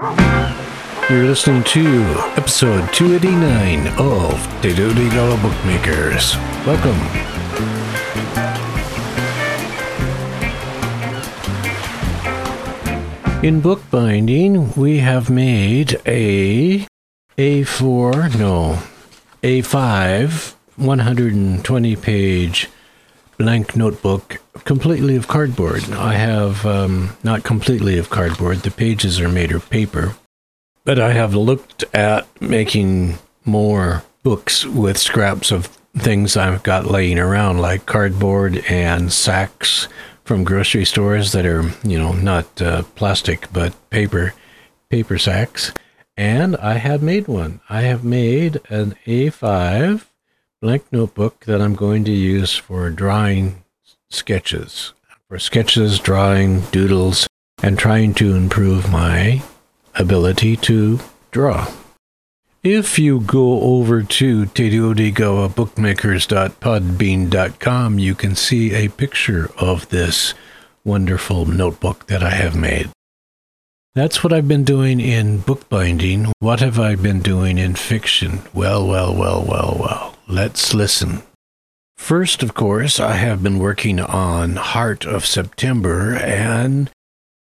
You're listening to episode 289 of Tedodi Dollar Bookmakers. Welcome. In bookbinding, we have made a A4, no, A5, 120 page blank notebook completely of cardboard. I have, um, not completely of cardboard, the pages are made of paper, but I have looked at making more books with scraps of things I've got laying around, like cardboard and sacks from grocery stores that are, you know, not uh, plastic but paper, paper sacks. And I have made one. I have made an A5 blank notebook that I'm going to use for drawing sketches, for sketches, drawing, doodles, and trying to improve my ability to draw. If you go over to tediodegawabookmakers.podbean.com, you can see a picture of this wonderful notebook that I have made. That's what I've been doing in bookbinding. What have I been doing in fiction? Well, well, well, well, well. Let's listen. First, of course, I have been working on Heart of September, and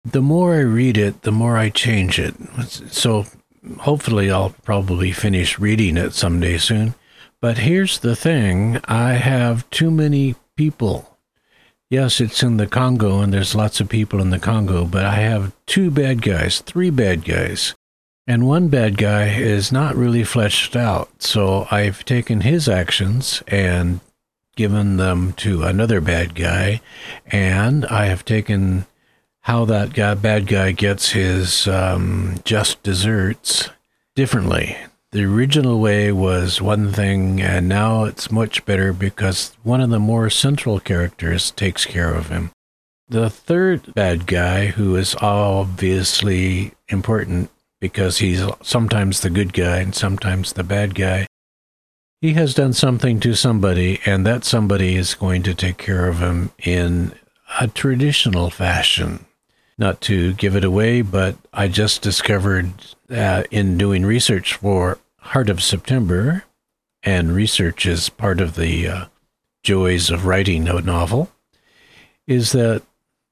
the more I read it, the more I change it. So hopefully I'll probably finish reading it someday soon. But here's the thing I have too many people. Yes, it's in the Congo and there's lots of people in the Congo, but I have two bad guys, three bad guys. And one bad guy is not really fleshed out. So I've taken his actions and given them to another bad guy. And I have taken how that guy, bad guy gets his um, just desserts differently. The original way was one thing, and now it's much better because one of the more central characters takes care of him. The third bad guy, who is obviously important because he's sometimes the good guy and sometimes the bad guy, he has done something to somebody, and that somebody is going to take care of him in a traditional fashion. Not to give it away, but I just discovered uh, in doing research for Heart of September, and research is part of the uh, joys of writing a novel, is that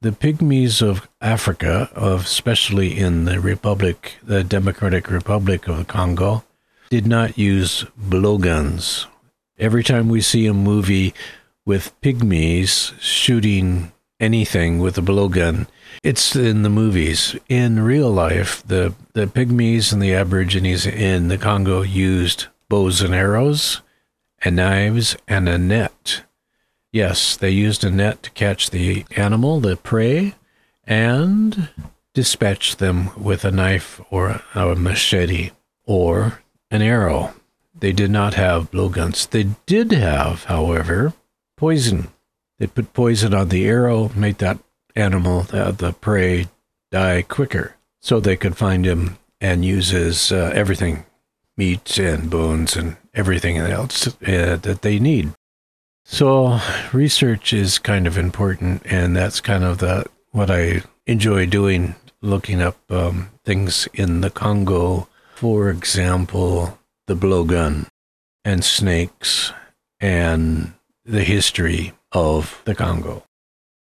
the pygmies of Africa, of especially in the Republic, the Democratic Republic of the Congo, did not use blowguns. Every time we see a movie with pygmies shooting anything with a blowgun, it's in the movies. In real life, the, the pygmies and the aborigines in the Congo used bows and arrows and knives and a net. Yes, they used a net to catch the animal, the prey, and dispatch them with a knife or a machete or an arrow. They did not have blowguns. They did have, however, poison. They put poison on the arrow, made that animal, uh, the prey, die quicker so they could find him and use his uh, everything meat and bones and everything else uh, that they need. So research is kind of important, and that's kind of the what I enjoy doing, looking up um, things in the Congo. For example, the blowgun and snakes and the history of the Congo.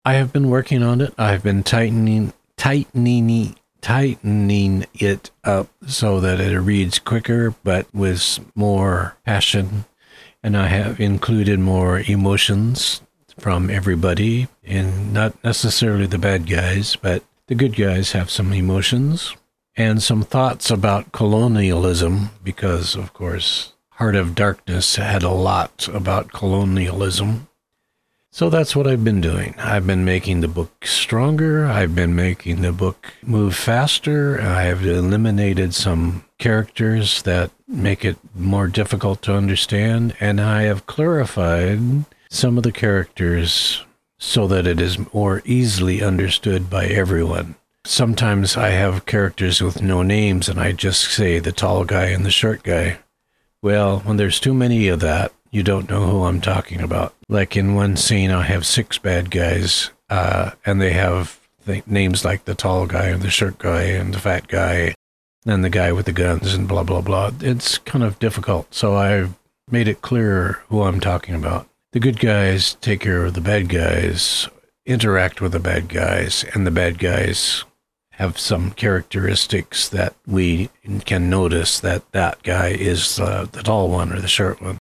I have been working on it. I've been tightening, tightening, tightening it up so that it reads quicker, but with more passion. And I have included more emotions from everybody, and not necessarily the bad guys, but the good guys have some emotions and some thoughts about colonialism, because, of course, Heart of Darkness had a lot about colonialism so that's what I've been doing. I've been making the book stronger. I've been making the book move faster. I've eliminated some characters that make it more difficult to understand. And I have clarified some of the characters so that it is more easily understood by everyone. Sometimes I have characters with no names and I just say the tall guy and the short guy. Well, when there's too many of that, you don't know who I'm talking about. Like in one scene, I have six bad guys, uh, and they have th- names like the tall guy and the short guy and the fat guy and the guy with the guns and blah blah blah. It's kind of difficult. So I've made it clear who I'm talking about. The good guys take care of the bad guys, interact with the bad guys, and the bad guys have some characteristics that we can notice that that guy is uh, the tall one or the short one.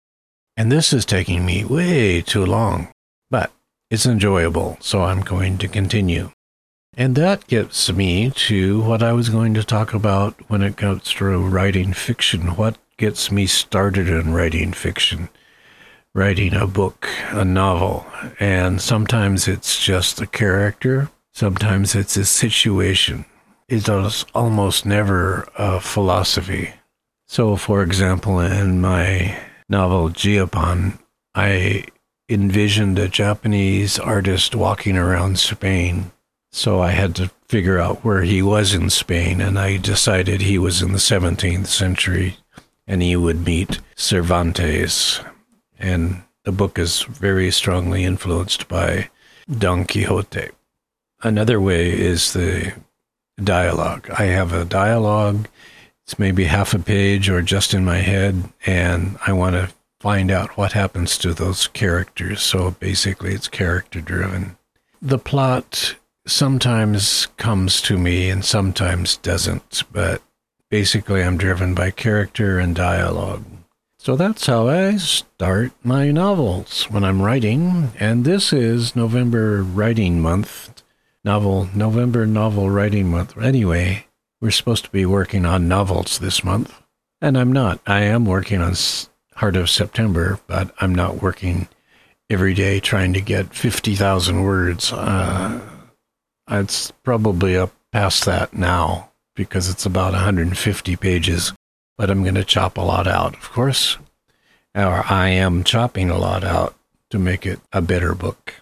And this is taking me way too long, but it's enjoyable, so I'm going to continue. And that gets me to what I was going to talk about when it comes to writing fiction. What gets me started in writing fiction? Writing a book, a novel. And sometimes it's just a character, sometimes it's a situation. It is almost never a philosophy. So, for example, in my novel Jiapon, I envisioned a Japanese artist walking around Spain so I had to figure out where he was in Spain, and I decided he was in the 17th century and he would meet Cervantes. And the book is very strongly influenced by Don Quixote. Another way is the dialogue. I have a dialogue, it's maybe half a page or just in my head, and I want to find out what happens to those characters. So basically, it's character driven. The plot sometimes comes to me and sometimes doesn't, but basically I'm driven by character and dialogue. So that's how I start my novels when I'm writing, and this is November Writing Month. Novel, November Novel Writing Month. Anyway, we're supposed to be working on novels this month, and I'm not. I am working on Heart of September, but I'm not working every day trying to get 50,000 words. Uh, it's probably up past that now because it's about 150 pages, but I'm going to chop a lot out, of course. Or I am chopping a lot out to make it a better book.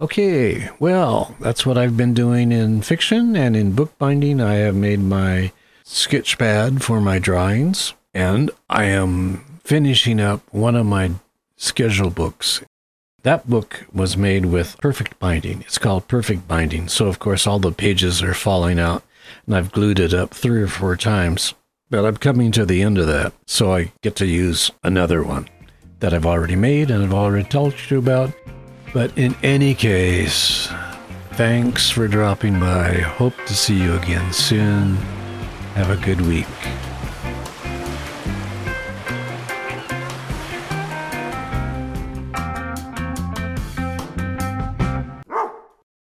Okay, well, that's what I've been doing in fiction and in bookbinding. I have made my sketch pad for my drawings, and I am finishing up one of my schedule books. That book was made with perfect binding. It's called perfect binding. So, of course, all the pages are falling out, and I've glued it up three or four times. But I'm coming to the end of that, so I get to use another one that I've already made and I've already told you about. But in any case, thanks for dropping by. Hope to see you again soon. Have a good week.